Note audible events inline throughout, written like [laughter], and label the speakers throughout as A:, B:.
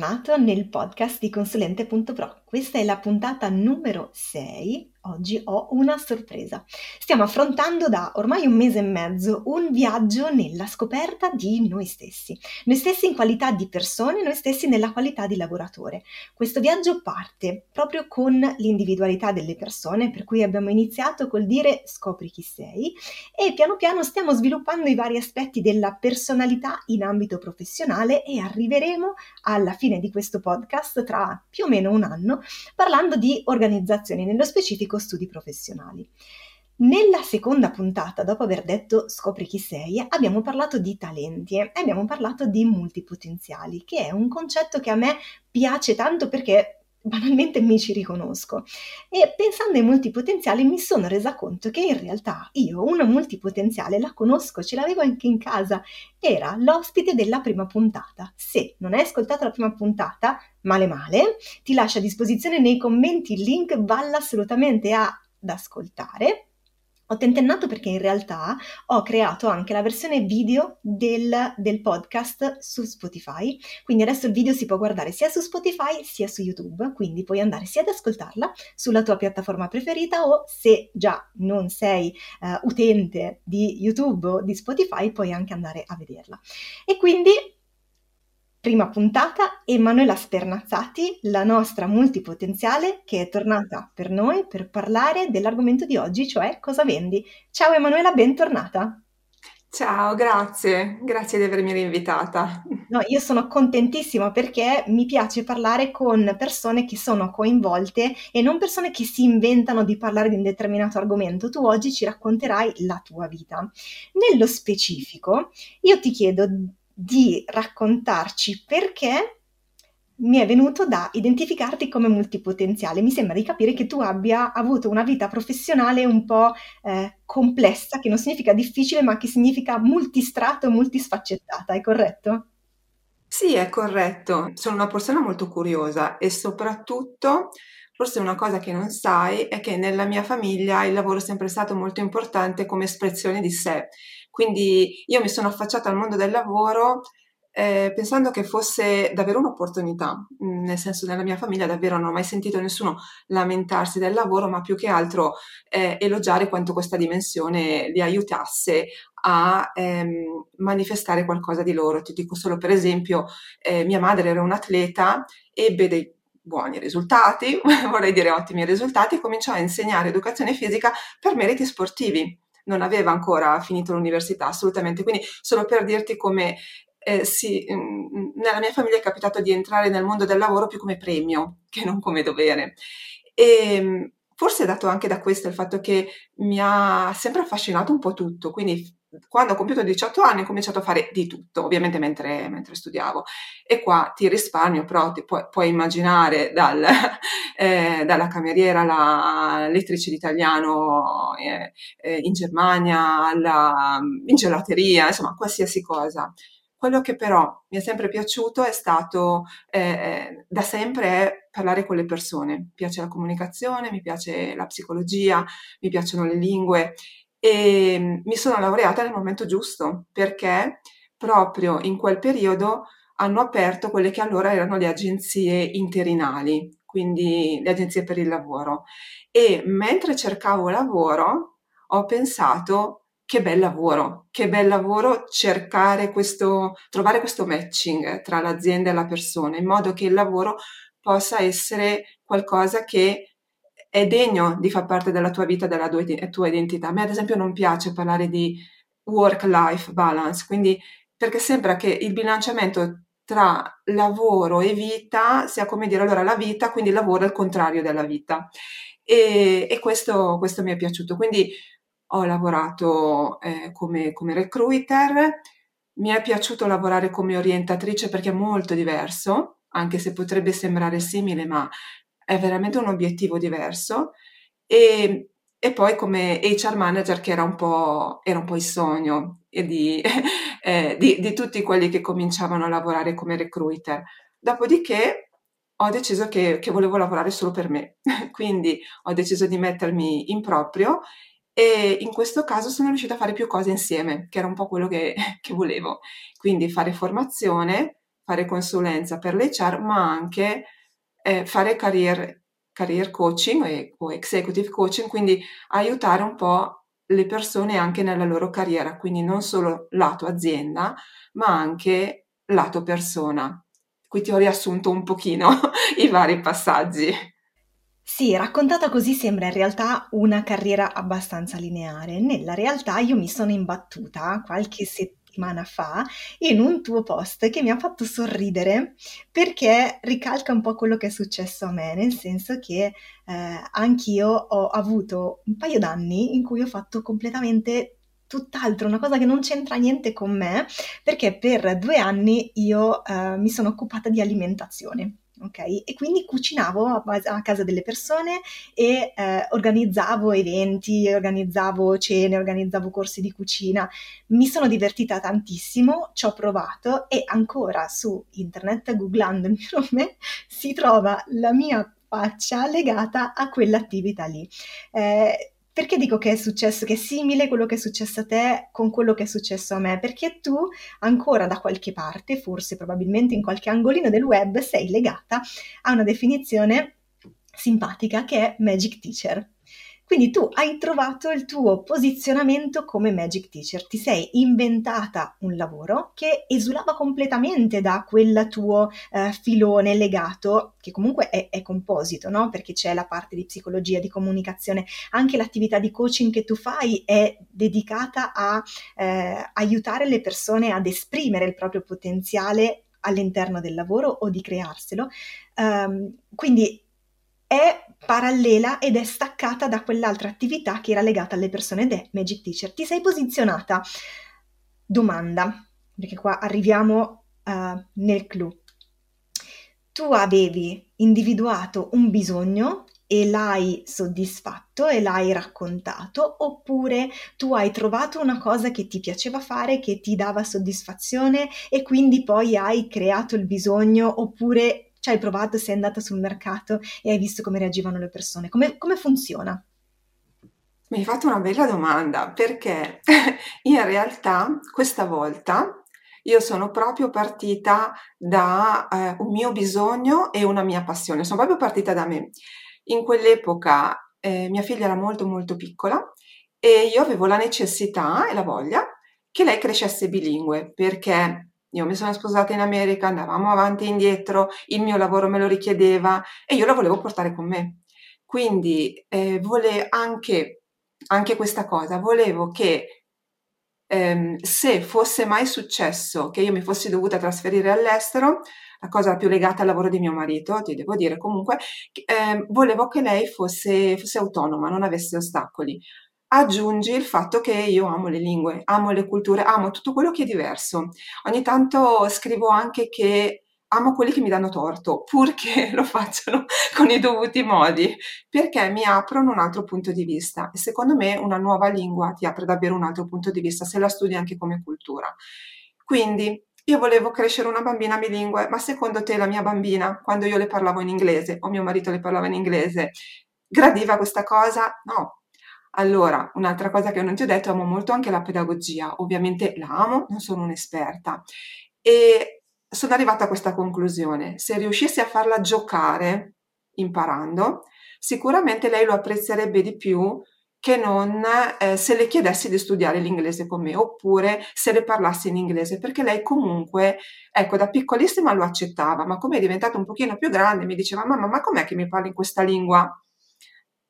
A: Bentornato nel podcast di consulente.pro. Questa è la puntata numero 6 Oggi ho una sorpresa. Stiamo affrontando da ormai un mese e mezzo un viaggio nella scoperta di noi stessi, noi stessi in qualità di persone, noi stessi nella qualità di lavoratore. Questo viaggio parte proprio con l'individualità delle persone, per cui abbiamo iniziato col dire scopri chi sei e piano piano stiamo sviluppando i vari aspetti della personalità in ambito professionale e arriveremo alla fine di questo podcast tra più o meno un anno parlando di organizzazioni, nello specifico studi professionali. Nella seconda puntata, dopo aver detto scopri chi sei, abbiamo parlato di talenti e abbiamo parlato di multipotenziali, che è un concetto che a me piace tanto perché banalmente mi ci riconosco. E pensando ai multipotenziali mi sono resa conto che in realtà io una multipotenziale la conosco, ce l'avevo anche in casa, era l'ospite della prima puntata. Se non hai ascoltato la prima puntata, male male, ti lascio a disposizione nei commenti il link, valla assolutamente ad ascoltare ho tentennato perché in realtà ho creato anche la versione video del, del, podcast su Spotify, quindi adesso il video si può guardare sia su Spotify sia su YouTube, quindi puoi andare sia ad ascoltarla sulla tua piattaforma preferita o se già non sei uh, utente di YouTube o di Spotify puoi anche andare a vederla. E quindi Prima puntata, Emanuela Spernazzati, la nostra multipotenziale, che è tornata per noi per parlare dell'argomento di oggi, cioè cosa vendi. Ciao Emanuela, bentornata.
B: Ciao, grazie, grazie di avermi rinvitata.
A: No, io sono contentissima perché mi piace parlare con persone che sono coinvolte e non persone che si inventano di parlare di un determinato argomento. Tu oggi ci racconterai la tua vita. Nello specifico, io ti chiedo di raccontarci perché mi è venuto da identificarti come multipotenziale. Mi sembra di capire che tu abbia avuto una vita professionale un po' eh, complessa, che non significa difficile, ma che significa multistrato multisfaccettata, è corretto?
B: Sì, è corretto. Sono una persona molto curiosa e soprattutto, forse una cosa che non sai è che nella mia famiglia il lavoro è sempre stato molto importante come espressione di sé. Quindi io mi sono affacciata al mondo del lavoro eh, pensando che fosse davvero un'opportunità, mm, nel senso nella mia famiglia davvero non ho mai sentito nessuno lamentarsi del lavoro, ma più che altro eh, elogiare quanto questa dimensione li aiutasse a ehm, manifestare qualcosa di loro. Ti dico solo per esempio, eh, mia madre era un atleta, ebbe dei buoni risultati, [laughs] vorrei dire ottimi risultati, e cominciò a insegnare educazione fisica per meriti sportivi non aveva ancora finito l'università, assolutamente. Quindi solo per dirti come eh, sì, mh, mm, nella mia famiglia è capitato di entrare nel mondo del lavoro più come premio che non come dovere. E ehm, forse è dato anche da questo il fatto che mi ha sempre affascinato un po' tutto, quindi quando ho compiuto 18 anni ho cominciato a fare di tutto, ovviamente mentre, mentre studiavo. E qua ti risparmio, però ti puoi, puoi immaginare dal, [laughs] eh, dalla cameriera alla lettrice d'italiano eh, eh, in Germania, alla, in gelateria, insomma qualsiasi cosa. Quello che però mi è sempre piaciuto è stato, eh, da sempre, è parlare con le persone. Mi piace la comunicazione, mi piace la psicologia, mi piacciono le lingue e mm, mi sono laureata nel momento giusto perché proprio in quel periodo hanno aperto quelle che allora erano le agenzie interinali, quindi le agenzie per il lavoro. E mentre cercavo lavoro ho pensato che bel lavoro, che bel lavoro cercare questo, trovare questo matching tra l'azienda e la persona, in modo che il lavoro possa essere qualcosa che è degno di far parte della tua vita, della tua identità. A me, ad esempio, non piace parlare di work-life balance, quindi perché sembra che il bilanciamento tra lavoro e vita sia come dire allora la vita, quindi il lavoro è il contrario della vita. E, e questo, questo, mi è piaciuto. Quindi ho lavorato eh, come, come recruiter, mi è piaciuto lavorare come orientatrice perché è molto diverso, anche se potrebbe sembrare simile, ma è veramente un obiettivo diverso. E, e poi come HR manager che era un po', era un po il sogno di, [laughs] eh, di, di tutti quelli che cominciavano a lavorare come recruiter. Dopodiché ho deciso che, che, volevo lavorare solo per me, [laughs] quindi ho deciso di mettermi in proprio e in questo caso sono riuscita a fare più cose insieme, che era un po' quello che, [laughs] che volevo. Quindi fare formazione, fare consulenza per l'HR, ma anche eh, fare career, career coaching e, o executive coaching, quindi aiutare un po' le persone anche nella loro carriera, quindi non solo lato azienda, ma anche lato persona. Qui ti ho riassunto un pochino [laughs] i vari passaggi.
A: Sì, raccontata così sembra in realtà una carriera abbastanza lineare. Nella realtà io mi sono imbattuta qualche settimana fa in un tuo post che mi ha fatto sorridere perché ricalca un po' quello che è successo a me, nel senso che eh, anch'io ho avuto un paio d'anni in cui ho fatto completamente tutt'altro, una cosa che non c'entra niente con me, perché per due anni io eh, mi sono occupata di alimentazione. Ok, e quindi cucinavo a, a casa delle persone e eh, organizzavo eventi, organizzavo cene, organizzavo corsi di cucina. Mi sono divertita tantissimo, ci ho provato e ancora su internet, googlando il mio nome, si trova la mia faccia legata a quell'attività lì. Eh, perché dico che è successo, che è simile quello che è successo a te con quello che è successo a me? Perché tu ancora da qualche parte, forse probabilmente in qualche angolino del web, sei legata a una definizione simpatica che è Magic Teacher. Quindi tu hai trovato il tuo posizionamento come Magic Teacher, ti sei inventata un lavoro che esulava completamente da quel tuo eh, filone legato, che comunque è, è composito, no? Perché c'è la parte di psicologia, di comunicazione, anche l'attività di coaching che tu fai è dedicata a eh, aiutare le persone ad esprimere il proprio potenziale all'interno del lavoro o di crearselo. Um, quindi è parallela ed è staccata da quell'altra attività che era legata alle persone ed Magic Teacher. Ti sei posizionata? Domanda, perché qua arriviamo uh, nel clou. Tu avevi individuato un bisogno e l'hai soddisfatto e l'hai raccontato, oppure tu hai trovato una cosa che ti piaceva fare, che ti dava soddisfazione e quindi poi hai creato il bisogno, oppure ci hai provato, sei andata sul mercato e hai visto come reagivano le persone? Come, come funziona?
B: Mi hai fatto una bella domanda perché [laughs] in realtà questa volta io sono proprio partita da eh, un mio bisogno e una mia passione, sono proprio partita da me. In quell'epoca eh, mia figlia era molto molto piccola e io avevo la necessità e la voglia che lei crescesse bilingue perché io mi sono sposata in America, andavamo avanti e indietro, il mio lavoro me lo richiedeva e io la volevo portare con me. Quindi eh, volevo anche, anche questa cosa, volevo che ehm, se fosse mai successo che io mi fossi dovuta trasferire all'estero, la cosa più legata al lavoro di mio marito, ti devo dire comunque, eh, volevo che lei fosse, fosse autonoma, non avesse ostacoli aggiungi il fatto che io amo le lingue, amo le culture, amo tutto quello che è diverso. Ogni tanto scrivo anche che amo quelli che mi danno torto, purché [laughs] lo facciano con i dovuti modi, perché mi aprono un altro punto di vista e secondo me una nuova lingua ti apre davvero un altro punto di vista se la studi anche come cultura. Quindi io volevo crescere una bambina bilingue, ma secondo te la mia bambina, quando io le parlavo in inglese o mio marito le parlava in inglese, gradiva questa cosa? No, allora, un'altra cosa che non ti ho detto, amo molto anche la pedagogia. Ovviamente la amo, non sono un'esperta. E sono arrivata a questa conclusione. Se riuscissi a farla giocare imparando, sicuramente lei lo apprezzerebbe di più che non eh, se le chiedessi di studiare l'inglese con me oppure se le parlassi in inglese, perché lei comunque, ecco, da piccolissima lo accettava, ma come è diventata un pochino più grande mi diceva, mamma, ma com'è che mi parli in questa lingua?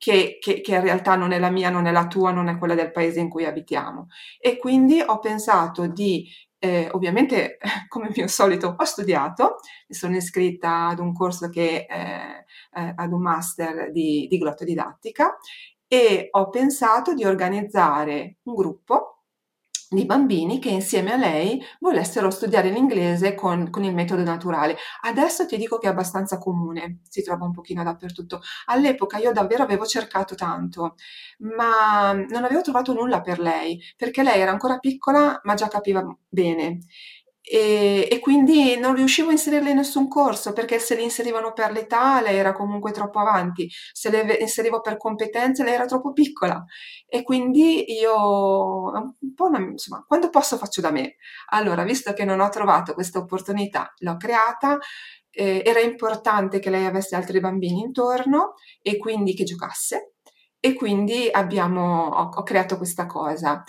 B: Che, che, che, in realtà non è la mia, non è la tua, non è quella del paese in cui abitiamo. E quindi ho pensato di, eh, ovviamente [laughs] come mio solito, ho studiato, mi sono iscritta ad un corso che, eh, eh, ad un master di, di glottodidattica e ho pensato di organizzare un gruppo di bambini che insieme a lei volessero studiare l'inglese con, con, il metodo naturale. Adesso ti dico che è abbastanza comune, si trova un pochino dappertutto. All'epoca io davvero avevo cercato tanto, ma non avevo trovato nulla per lei, perché lei era ancora piccola ma già capiva bene. E, e, quindi non riuscivo a inserirle in nessun corso perché se le inserivano per l'età lei era comunque troppo avanti, se le inserivo per competenze lei era troppo piccola. E quindi io un po' una, insomma, quando posso faccio da me. Allora, visto che non ho trovato questa opportunità, l'ho creata, eh, era importante che lei avesse altri bambini intorno e quindi che giocasse. E quindi abbiamo, ho, ho creato questa cosa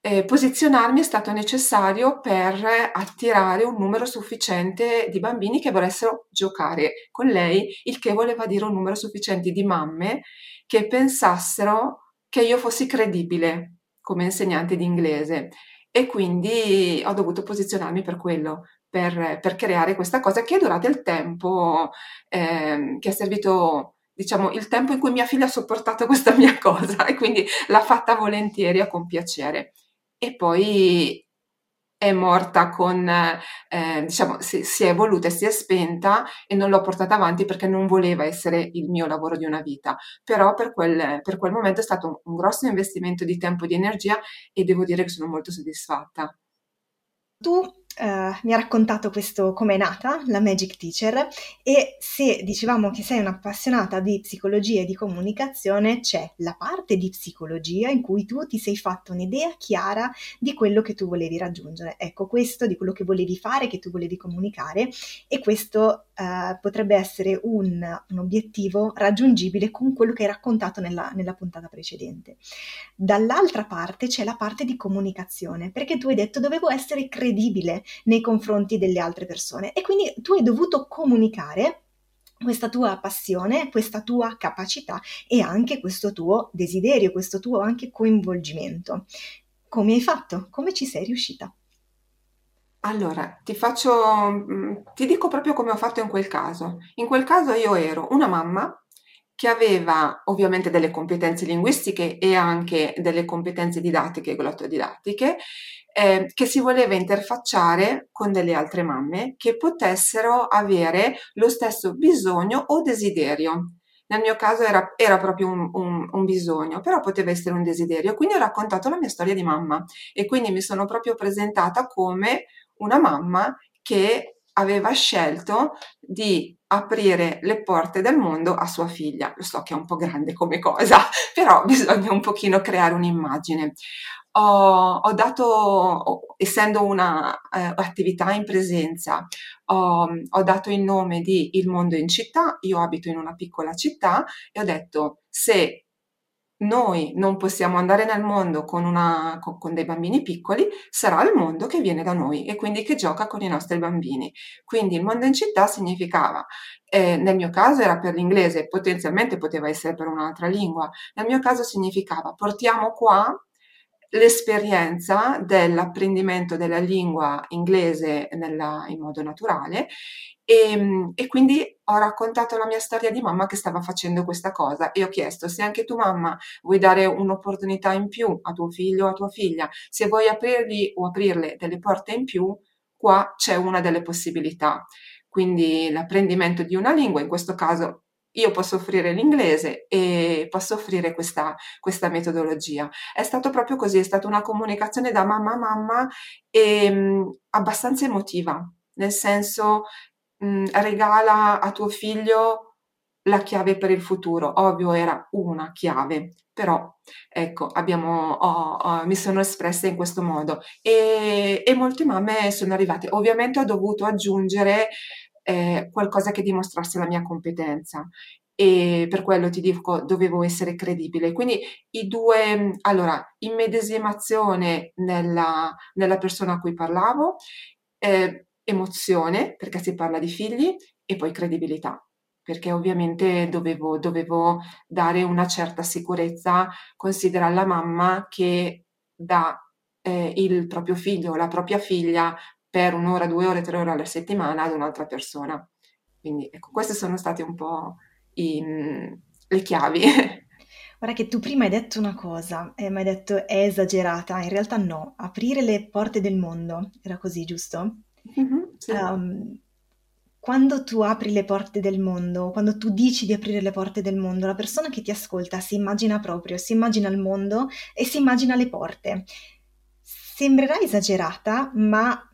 B: eh, posizionarmi è stato necessario per attirare un numero sufficiente di bambini che volessero giocare con lei, il che voleva dire un numero sufficiente di mamme che pensassero che io fossi credibile come insegnante di inglese. E quindi ho dovuto posizionarmi per quello, per, per creare questa cosa che è durata il tempo, eh, che è servito diciamo, il tempo in cui mia figlia ha sopportato questa mia [laughs] cosa e quindi l'ha fatta volentieri e con piacere e poi è morta con, eh, diciamo, si, si, è evoluta e si è spenta e non l'ho portata avanti perché non voleva essere il mio lavoro di una vita. Però per quel, per quel momento è stato un, un grosso investimento di tempo e di energia e devo dire che sono molto soddisfatta.
A: Tu Uh, mi ha raccontato questo come è nata, la Magic Teacher, e se dicevamo che sei un'appassionata di psicologia e di comunicazione, c'è la parte di psicologia in cui tu ti sei fatto un'idea chiara di quello che tu volevi raggiungere. Ecco, questo di quello che volevi fare, che tu volevi comunicare, e questo uh, potrebbe essere un, un, obiettivo raggiungibile con quello che hai raccontato nella, nella puntata precedente. Dall'altra parte c'è la parte di comunicazione, perché tu hai detto dovevo essere credibile nei confronti delle altre persone e quindi tu hai dovuto comunicare questa tua passione, questa tua capacità e anche questo tuo desiderio, questo tuo anche coinvolgimento. Come hai fatto? Come ci sei riuscita?
B: Allora, ti faccio, mm, ti dico proprio come ho fatto in quel caso. In quel caso io ero una mamma che aveva ovviamente delle competenze linguistiche e anche delle competenze didattiche e glottodidattiche eh, che si voleva interfacciare con delle altre mamme che potessero avere lo stesso bisogno o desiderio. Nel mio caso era, era proprio un, un, un, bisogno, però poteva essere un desiderio. Quindi ho raccontato la mia storia di mamma e quindi mi sono proprio presentata come una mamma che aveva scelto di aprire le porte del mondo a sua figlia. Lo so che è un po' grande come cosa, [laughs] però bisogna un pochino creare un'immagine ho, ho dato, essendo un'attività eh, in presenza, ho, ho dato il nome di Il mondo in città, io abito in una piccola città e ho detto se noi non possiamo andare nel mondo con, una, con, con, dei bambini piccoli, sarà il mondo che viene da noi e quindi che gioca con i nostri bambini. Quindi il mondo in città significava, eh, nel mio caso era per l'inglese, potenzialmente poteva essere per un'altra lingua, nel mio caso significava portiamo qua l'esperienza dell'apprendimento della lingua inglese nella, in modo naturale e, ehm, e, quindi ho raccontato la mia storia di mamma che stava facendo questa cosa e ho chiesto se anche tu mamma vuoi dare un'opportunità in più a tuo figlio o a tua figlia, se vuoi aprirgli o aprirle delle porte in più, qua c'è una delle possibilità. Quindi l'apprendimento di una lingua, in questo caso io posso offrire l'inglese e posso offrire questa, questa, metodologia. È stato proprio così, è stata una comunicazione da mamma a mamma e mh, abbastanza emotiva, nel senso mh, regala a tuo figlio la chiave per il futuro. Ovvio era una chiave, però ecco, abbiamo, oh, oh, mi sono espressa in questo modo e, e molte mamme sono arrivate. Ovviamente ho dovuto aggiungere eh, qualcosa che dimostrasse la mia competenza e per quello ti dico dovevo essere credibile. Quindi i due, allora, immedesimazione nella, nella persona a cui parlavo, eh, emozione, perché si parla di figli, e poi credibilità, perché ovviamente dovevo, dovevo dare una certa sicurezza, considera la mamma che dà eh, il proprio figlio o la propria figlia per un'ora, due ore, tre ore alla settimana ad un'altra persona. Quindi ecco, queste sono state un po' i, le chiavi. [laughs]
A: Guarda che tu prima hai detto una cosa, eh, mi hai detto è esagerata, in realtà no, aprire le porte del mondo, era così giusto? Mm-hmm, sì. um, quando tu apri le porte del mondo, quando tu dici di aprire le porte del mondo, la persona che ti ascolta si immagina proprio, si immagina il mondo e si immagina le porte. Sembrerà esagerata, ma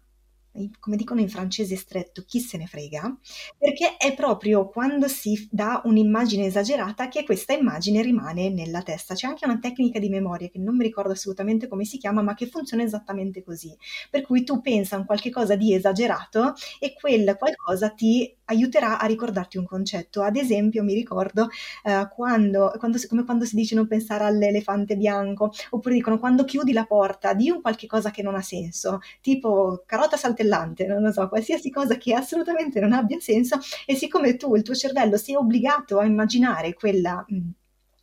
A: come dicono in francese stretto, chi se ne frega, perché è proprio quando si dà un'immagine esagerata che questa immagine rimane nella testa. C'è anche una tecnica di memoria che non mi ricordo assolutamente come si chiama, ma che funziona esattamente così. Per cui tu pensa a un qualche cosa di esagerato e quel qualcosa ti aiuterà a ricordarti un concetto. Ad esempio, mi ricordo eh, quando, quando, come quando si dice non pensare all'elefante bianco, oppure dicono quando chiudi la porta di un qualche cosa che non ha senso, tipo carota saltellante non lo so, qualsiasi cosa che assolutamente non abbia senso e siccome tu, il tuo cervello, sei obbligato a immaginare quella...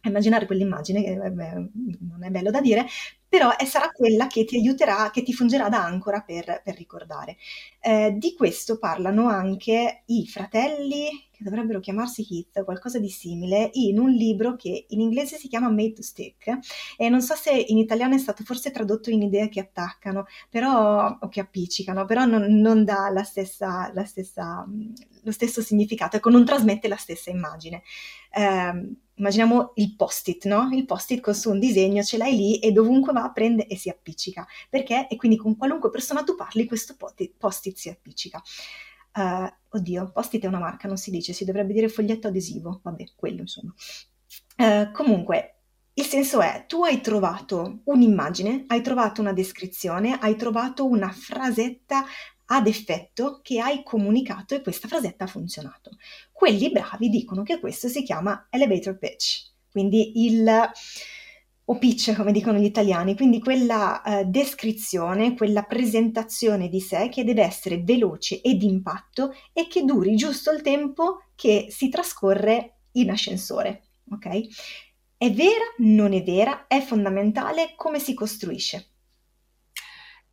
A: A immaginare quell'immagine, che beh, non è bello da dire, però è, sarà quella che ti aiuterà, che ti fungerà da ancora per, per ricordare. Eh, di questo parlano anche i fratelli che dovrebbero chiamarsi Heath, qualcosa di simile, in un libro che in inglese si chiama Made to Stick e non so se in italiano è stato forse tradotto in idee che attaccano, però, o che appiccicano, però non, non dà la stessa, la stessa, lo stesso significato, ecco, non trasmette la stessa immagine. Eh, immaginiamo il post-it, no? Il post-it con su un disegno, ce l'hai lì e dovunque va prende e si appiccica. Perché? E quindi con qualunque persona tu parli, questo post-it si appiccica. Uh, oddio, post-it è una marca, non si dice, si dovrebbe dire foglietto adesivo, vabbè, quello insomma. Uh, comunque, il senso è, tu hai trovato un'immagine, hai trovato una descrizione, hai trovato una frasetta ad effetto che hai comunicato e questa frasetta ha funzionato. Quelli bravi dicono che questo si chiama elevator pitch, quindi il o pitch come dicono gli italiani, quindi quella uh, descrizione, quella presentazione di sé che deve essere veloce e d'impatto e che duri giusto il tempo che si trascorre in ascensore, ok? È vera? Non è vera? È fondamentale? Come si costruisce?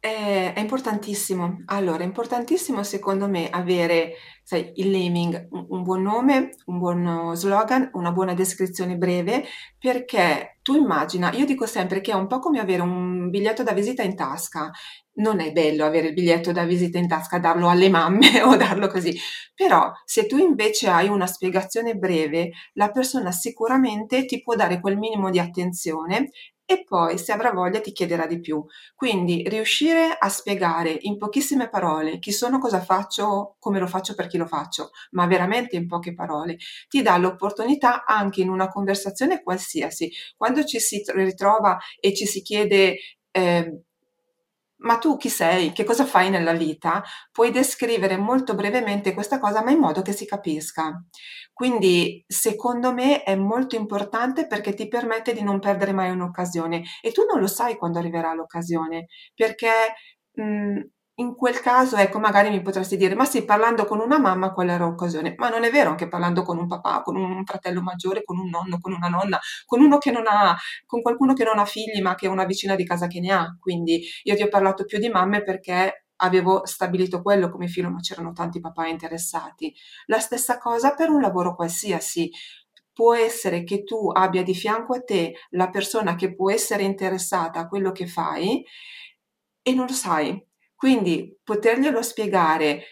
B: È, è importantissimo. Allora, è importantissimo secondo me avere, sai, il naming, un, un buon nome, un buon slogan, una buona descrizione breve, perché tu immagina, io dico sempre che è un po' come avere un biglietto da visita in tasca. Non è bello avere il biglietto da visita in tasca, darlo alle mamme [laughs] o darlo così, però se tu invece hai una spiegazione breve, la persona sicuramente ti può dare quel minimo di attenzione e poi se avrà voglia ti chiederà di più. Quindi riuscire a spiegare in pochissime parole chi sono, cosa faccio, come lo faccio per chi lo faccio, ma veramente in poche parole, ti dà l'opportunità anche in una conversazione qualsiasi, quando ci si ritrova e ci si chiede eh, ma tu chi sei? Che cosa fai nella vita? Puoi descrivere molto brevemente questa cosa, ma in modo che si capisca. Quindi, secondo me, è molto importante perché ti permette di non perdere mai un'occasione e tu non lo sai quando arriverà l'occasione, perché mh, in quel caso, ecco, magari mi potresti dire, ma sì, parlando con una mamma qual era l'occasione? Ma non è vero, anche parlando con un papà, con un fratello maggiore, con un nonno, con una nonna, con uno che non ha, con qualcuno che non ha figli, ma che è una vicina di casa che ne ha. Quindi io ti ho parlato più di mamme perché avevo stabilito quello come filo, ma c'erano tanti papà interessati. La stessa cosa per un lavoro qualsiasi. Può essere che tu abbia di fianco a te la persona che può essere interessata a quello che fai e non lo sai, quindi poterglielo spiegare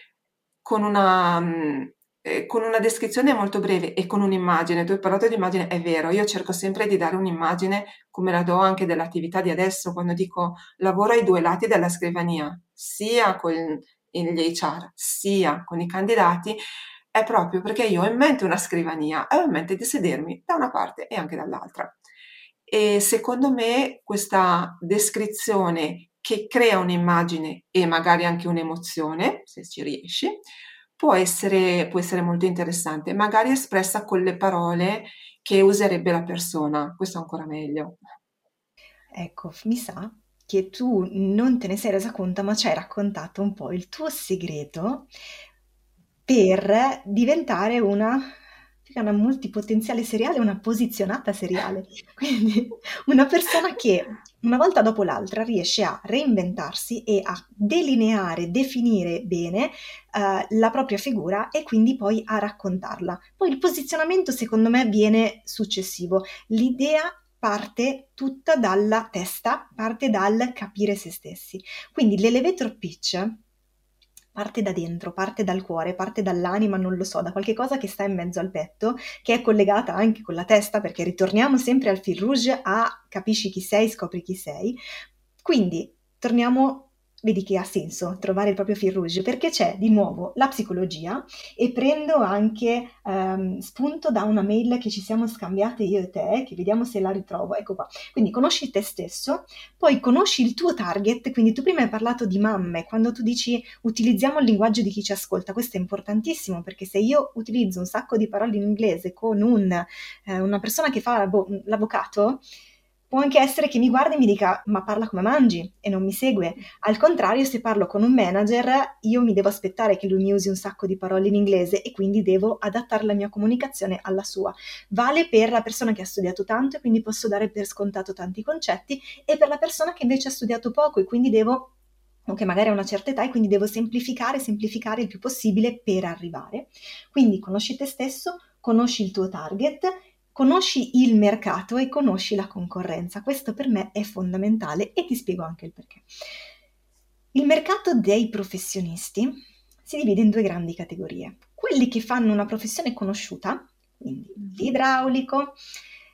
B: con una, mhmm, eh, con una descrizione molto breve e con un'immagine, tu hai parlato di immagine, è vero, io cerco sempre di dare un'immagine come la do anche dell'attività di adesso, quando dico lavoro ai due lati della scrivania, sia con gli HR, sia con i candidati, è proprio perché io ho in mente una scrivania e ho in mente di sedermi da una parte e anche dall'altra. E secondo me questa descrizione che crea un'immagine e magari anche un'emozione, se ci riesci, può essere, può essere molto interessante, magari espressa con le parole che userebbe la persona, questo è ancora meglio.
A: Ecco, mi sa che tu non te ne sei resa conto, ma ci hai raccontato un po' il tuo segreto per diventare una una multipotenziale seriale, una posizionata seriale. Quindi una persona che una volta dopo l'altra riesce a reinventarsi e a delineare, definire bene uh, la propria figura e quindi poi a raccontarla. Poi il posizionamento secondo me viene successivo. L'idea parte tutta dalla testa, parte dal capire se stessi. Quindi l'elevator pitch parte da dentro, parte dal cuore, parte dall'anima, non lo so, da qualche cosa che sta in mezzo al petto, che è collegata anche con la testa, perché ritorniamo sempre al fil rouge a capisci chi sei, scopri chi sei. Quindi torniamo Vedi che ha senso trovare il proprio fil rouge perché c'è di nuovo la psicologia e prendo anche um, spunto da una mail che ci siamo scambiate io e te, che vediamo se la ritrovo. Ecco qua. Quindi conosci te stesso, poi conosci il tuo target. Quindi tu prima hai parlato di mamme, quando tu dici utilizziamo il linguaggio di chi ci ascolta, questo è importantissimo perché se io utilizzo un sacco di parole in inglese con un, eh, una persona che fa l'avvocato, Può anche essere che mi guardi e mi dica ma parla come mangi e non mi segue. Al contrario, se parlo con un manager, io mi devo aspettare che lui mi usi un sacco di parole in inglese e quindi devo adattare la mia comunicazione alla sua. Vale per la persona che ha studiato tanto e quindi posso dare per scontato tanti concetti e per la persona che invece ha studiato poco e quindi devo o che magari ha una certa età e quindi devo semplificare, semplificare il più possibile per arrivare. Quindi conosci te stesso, conosci il tuo target conosci il mercato e conosci la concorrenza. Questo per me è fondamentale e ti spiego anche il perché. Il mercato dei professionisti si divide in due grandi categorie. Quelli che fanno una professione conosciuta, quindi l'idraulico,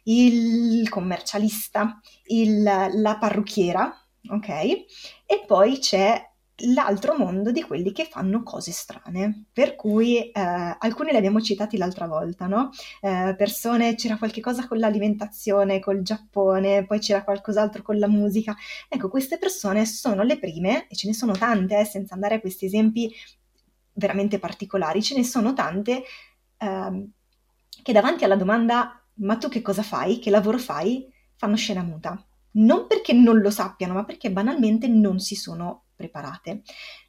A: il commercialista, il, la parrucchiera, ok? E poi c'è l'altro mondo di quelli che fanno cose strane, per cui eh, alcuni li abbiamo citati l'altra volta, no? Eh, persone, c'era qualche cosa con l'alimentazione, col Giappone, poi c'era qualcos'altro con la musica. Ecco, queste persone sono le prime, e ce ne sono tante, eh, senza andare a questi esempi veramente particolari, ce ne sono tante ehm, che davanti alla domanda ma tu che cosa fai, che lavoro fai, fanno scena muta. Non perché non lo sappiano, ma perché banalmente non si sono preparate.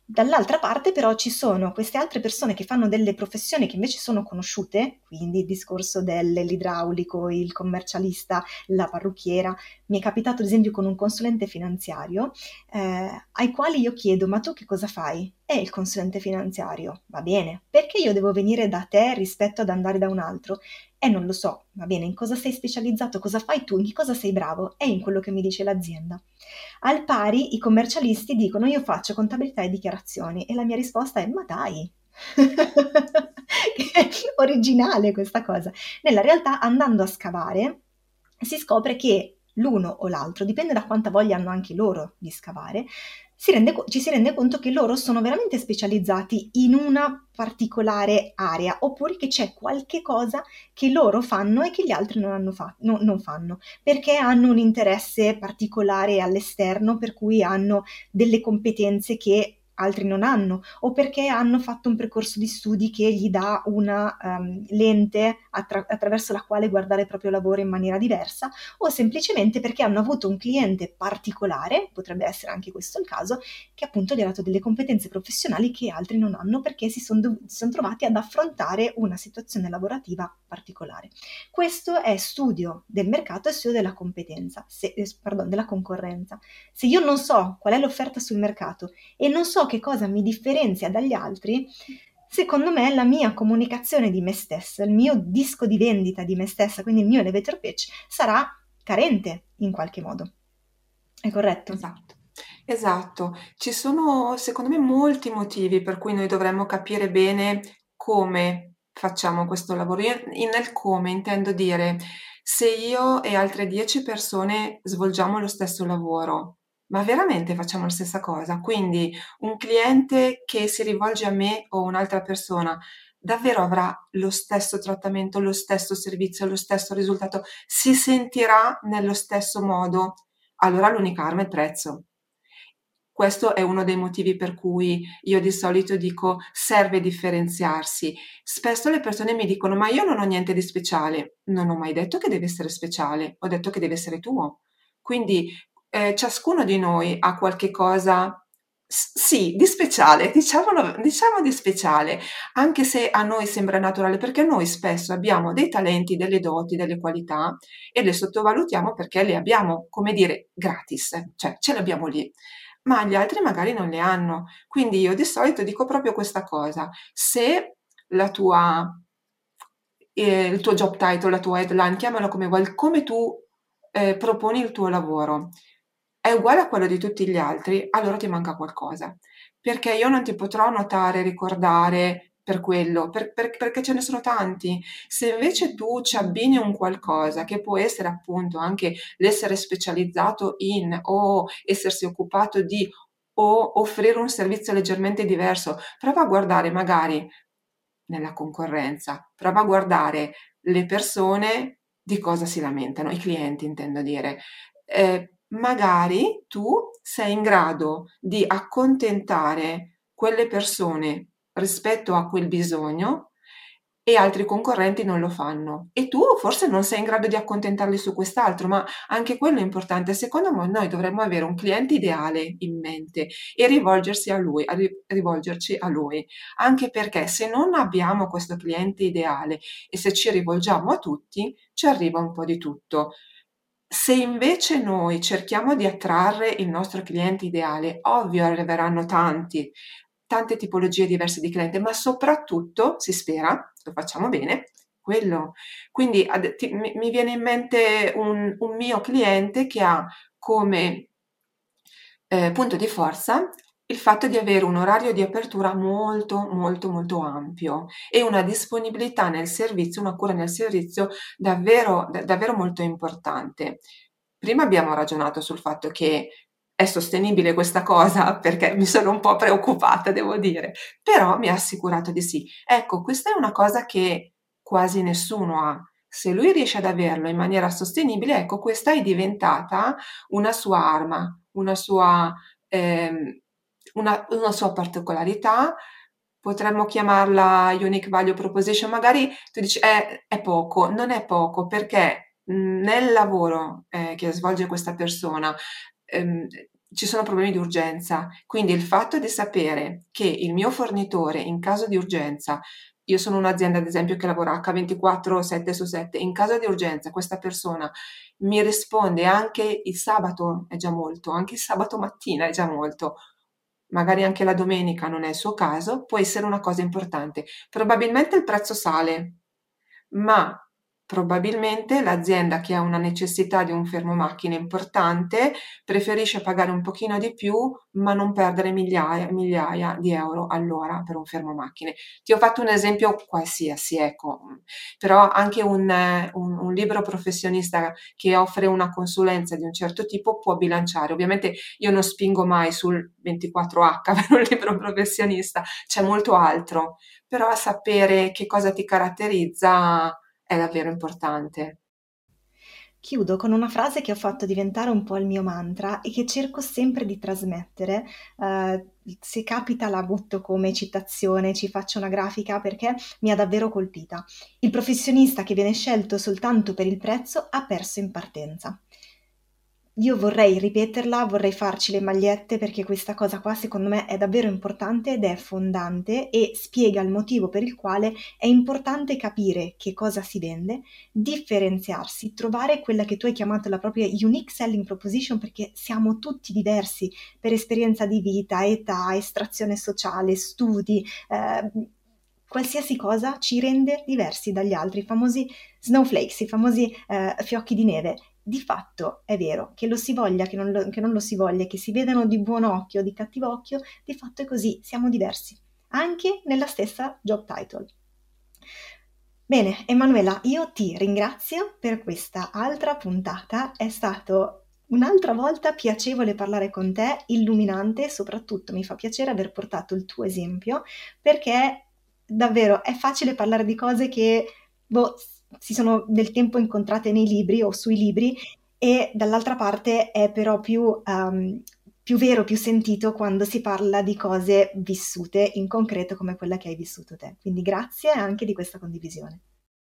A: Dall'altra parte però ci sono queste altre persone che fanno delle professioni che invece sono conosciute, quindi il discorso dell'idraulico, il commercialista, la parrucchiera. Mi è capitato ad esempio con un consulente finanziario eh, ai quali io chiedo ma tu che cosa fai? È il consulente finanziario, va bene, perché io devo venire da te rispetto ad andare da un altro? E non lo so, va bene, in cosa sei specializzato, cosa fai tu, in cosa sei bravo? È in quello che mi dice l'azienda. Al pari i commercialisti dicono io faccio contabilità e dichiarazioni e la mia risposta è ma dai, [laughs] originale questa cosa. Nella realtà andando a scavare si scopre che l'uno o l'altro, dipende da quanta voglia hanno anche loro di scavare, si rende, ci si rende conto che loro sono veramente specializzati in una particolare area, oppure che c'è qualche cosa che loro fanno e che gli altri non, fa- no, non fanno, perché hanno un interesse particolare all'esterno, per cui hanno delle competenze che altri non hanno, o perché hanno fatto un percorso di studi che gli dà una um, lente attra- attraverso la quale guardare il proprio lavoro in maniera diversa, o semplicemente perché hanno avuto un cliente particolare, potrebbe essere anche questo il caso, che appunto gli ha dato delle competenze professionali che altri non hanno perché si sono dov- son trovati ad affrontare una situazione lavorativa particolare. Questo è studio del mercato e studio della competenza, se, eh, pardon, della concorrenza. Se io non so qual è l'offerta sul mercato e non so che cosa mi differenzia dagli altri, secondo me la mia comunicazione di me stessa, il mio disco di vendita di me stessa, quindi il mio elevator pitch, sarà carente in qualche modo. È corretto?
B: Esatto. Esatto, ci sono secondo me molti motivi per cui noi dovremmo capire bene come facciamo questo lavoro. Io nel come intendo dire se io e altre 10 persone svolgiamo lo stesso lavoro, ma veramente facciamo la stessa cosa? Quindi un cliente che si rivolge a me o un'altra persona davvero avrà lo stesso trattamento, lo stesso servizio, lo stesso risultato? Si sentirà nello stesso modo? Allora l'unica arma è il prezzo. Questo è uno dei motivi per cui io di solito dico serve differenziarsi. Spesso le persone mi dicono ma io non ho niente di speciale. Non ho mai detto che deve essere speciale, ho detto che deve essere tuo. Quindi eh, ciascuno di noi ha qualche cosa sì, di speciale, diciamolo, diciamo di speciale, anche se a noi sembra naturale, perché noi spesso abbiamo dei talenti, delle doti, delle qualità e le sottovalutiamo perché le abbiamo, come dire, gratis, cioè ce le abbiamo lì ma gli altri magari non le hanno. Quindi io di solito dico proprio questa cosa: se la tua, eh, il tuo job title, la tua headline, chiamalo come vuoi, come tu eh, proponi il tuo lavoro, è uguale a quello di tutti gli altri, allora ti manca qualcosa. Perché io non ti potrò notare, ricordare, per quello, per, per, perché ce ne sono tanti. Se invece tu ci abbini un qualcosa che può essere appunto anche l'essere specializzato in o essersi occupato di o offrire un servizio leggermente diverso. Prova a guardare magari nella concorrenza, prova a guardare le persone di cosa si lamentano, i clienti intendo dire. Eh, magari tu sei in grado di accontentare quelle persone rispetto a quel bisogno e altri concorrenti non lo fanno. E tu forse non sei in grado di accontentarli su quest'altro, ma anche quello è importante. Secondo me noi dovremmo avere un cliente ideale in mente e rivolgersi a lui, a rivolgerci a lui, anche perché se non abbiamo questo cliente ideale e se ci rivolgiamo a tutti, ci arriva un po' di tutto. Se invece noi cerchiamo di attrarre il nostro cliente ideale, ovvio arriveranno tanti, tante tipologie diverse di cliente, ma soprattutto, si spera, lo facciamo bene, quello. Quindi ad, ti, mi, viene in mente un, un, mio cliente che ha come eh, punto di forza il fatto di avere un orario di apertura molto molto molto ampio e una disponibilità nel servizio, una cura nel servizio davvero, davvero molto importante. Prima abbiamo ragionato sul fatto che è sostenibile questa cosa [laughs] perché mi sono un po' preoccupata, devo dire, però mi ha assicurato di sì. Ecco, questa è una cosa che quasi nessuno ha. Se lui riesce ad averlo in maniera sostenibile, ecco, questa è diventata una sua arma, una sua, ehm, una, una sua particolarità, potremmo chiamarla unique value proposition, magari tu dici è, è poco, non è poco perché nel lavoro eh, che svolge questa persona ehm, ci sono problemi di urgenza. Quindi il fatto di sapere che il mio fornitore in caso di urgenza, io sono un'azienda ad esempio che lavora H24 7 su 7, in caso di urgenza questa persona mi risponde anche il sabato è già molto, anche il sabato mattina è già molto, magari anche la domenica non è il suo caso, può essere una cosa importante. Probabilmente il prezzo sale, ma Probabilmente l'azienda che ha una necessità di un fermo macchine importante preferisce pagare un pochino di più ma non perdere migliaia, migliaia di euro all'ora per un fermo macchine. Ti ho fatto un esempio qualsiasi, ecco, però anche un, un, un libro professionista che offre una consulenza di un certo tipo può bilanciare. Ovviamente io non spingo mai sul 24H [laughs] per un libro professionista, c'è molto altro, però sapere che cosa ti caratterizza è davvero importante.
A: Chiudo con una frase che ho fatto diventare un po' il mio mantra e che cerco sempre di trasmettere. Uh, se capita la butto come citazione, ci faccio una grafica perché mi ha davvero colpita. Il professionista che viene scelto soltanto per il prezzo ha perso in partenza. Io vorrei ripeterla, vorrei farci le magliette perché questa cosa qua secondo me è davvero importante ed è fondante e spiega il motivo per il quale è importante capire che cosa si vende, differenziarsi, trovare quella che tu hai chiamato la propria unique selling proposition perché siamo tutti diversi per esperienza di vita, età, estrazione sociale, studi. Eh, qualsiasi cosa ci rende diversi dagli altri, i famosi snowflakes, i famosi eh, fiocchi di neve di fatto è vero che lo si voglia, che non lo, che non lo si voglia, che si vedano di buon occhio o di cattivo occhio, di fatto è così, siamo diversi, anche nella stessa job title. Bene, Emanuela, io ti ringrazio per questa altra puntata, è stato un'altra volta piacevole parlare con te, illuminante, soprattutto mi fa piacere aver portato il tuo esempio, perché davvero è facile parlare di cose che boh, si sono nel tempo incontrate nei libri o sui libri e dall'altra parte è però più, um, più vero, più sentito quando si parla di cose vissute in concreto come quella che hai vissuto te. Quindi grazie anche di questa condivisione.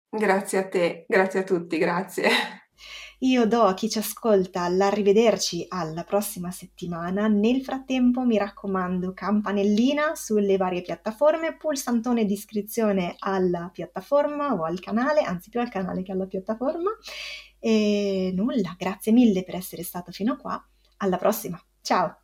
B: Grazie a te, grazie a tutti, grazie.
A: Io do a chi ci ascolta l'arrivederci alla prossima settimana. Nel frattempo mi raccomando campanellina sulle varie piattaforme, pulsantone di iscrizione alla piattaforma o al canale, anzi più al canale che alla piattaforma. E nulla, grazie mille per essere stato fino a qua. Alla prossima, ciao!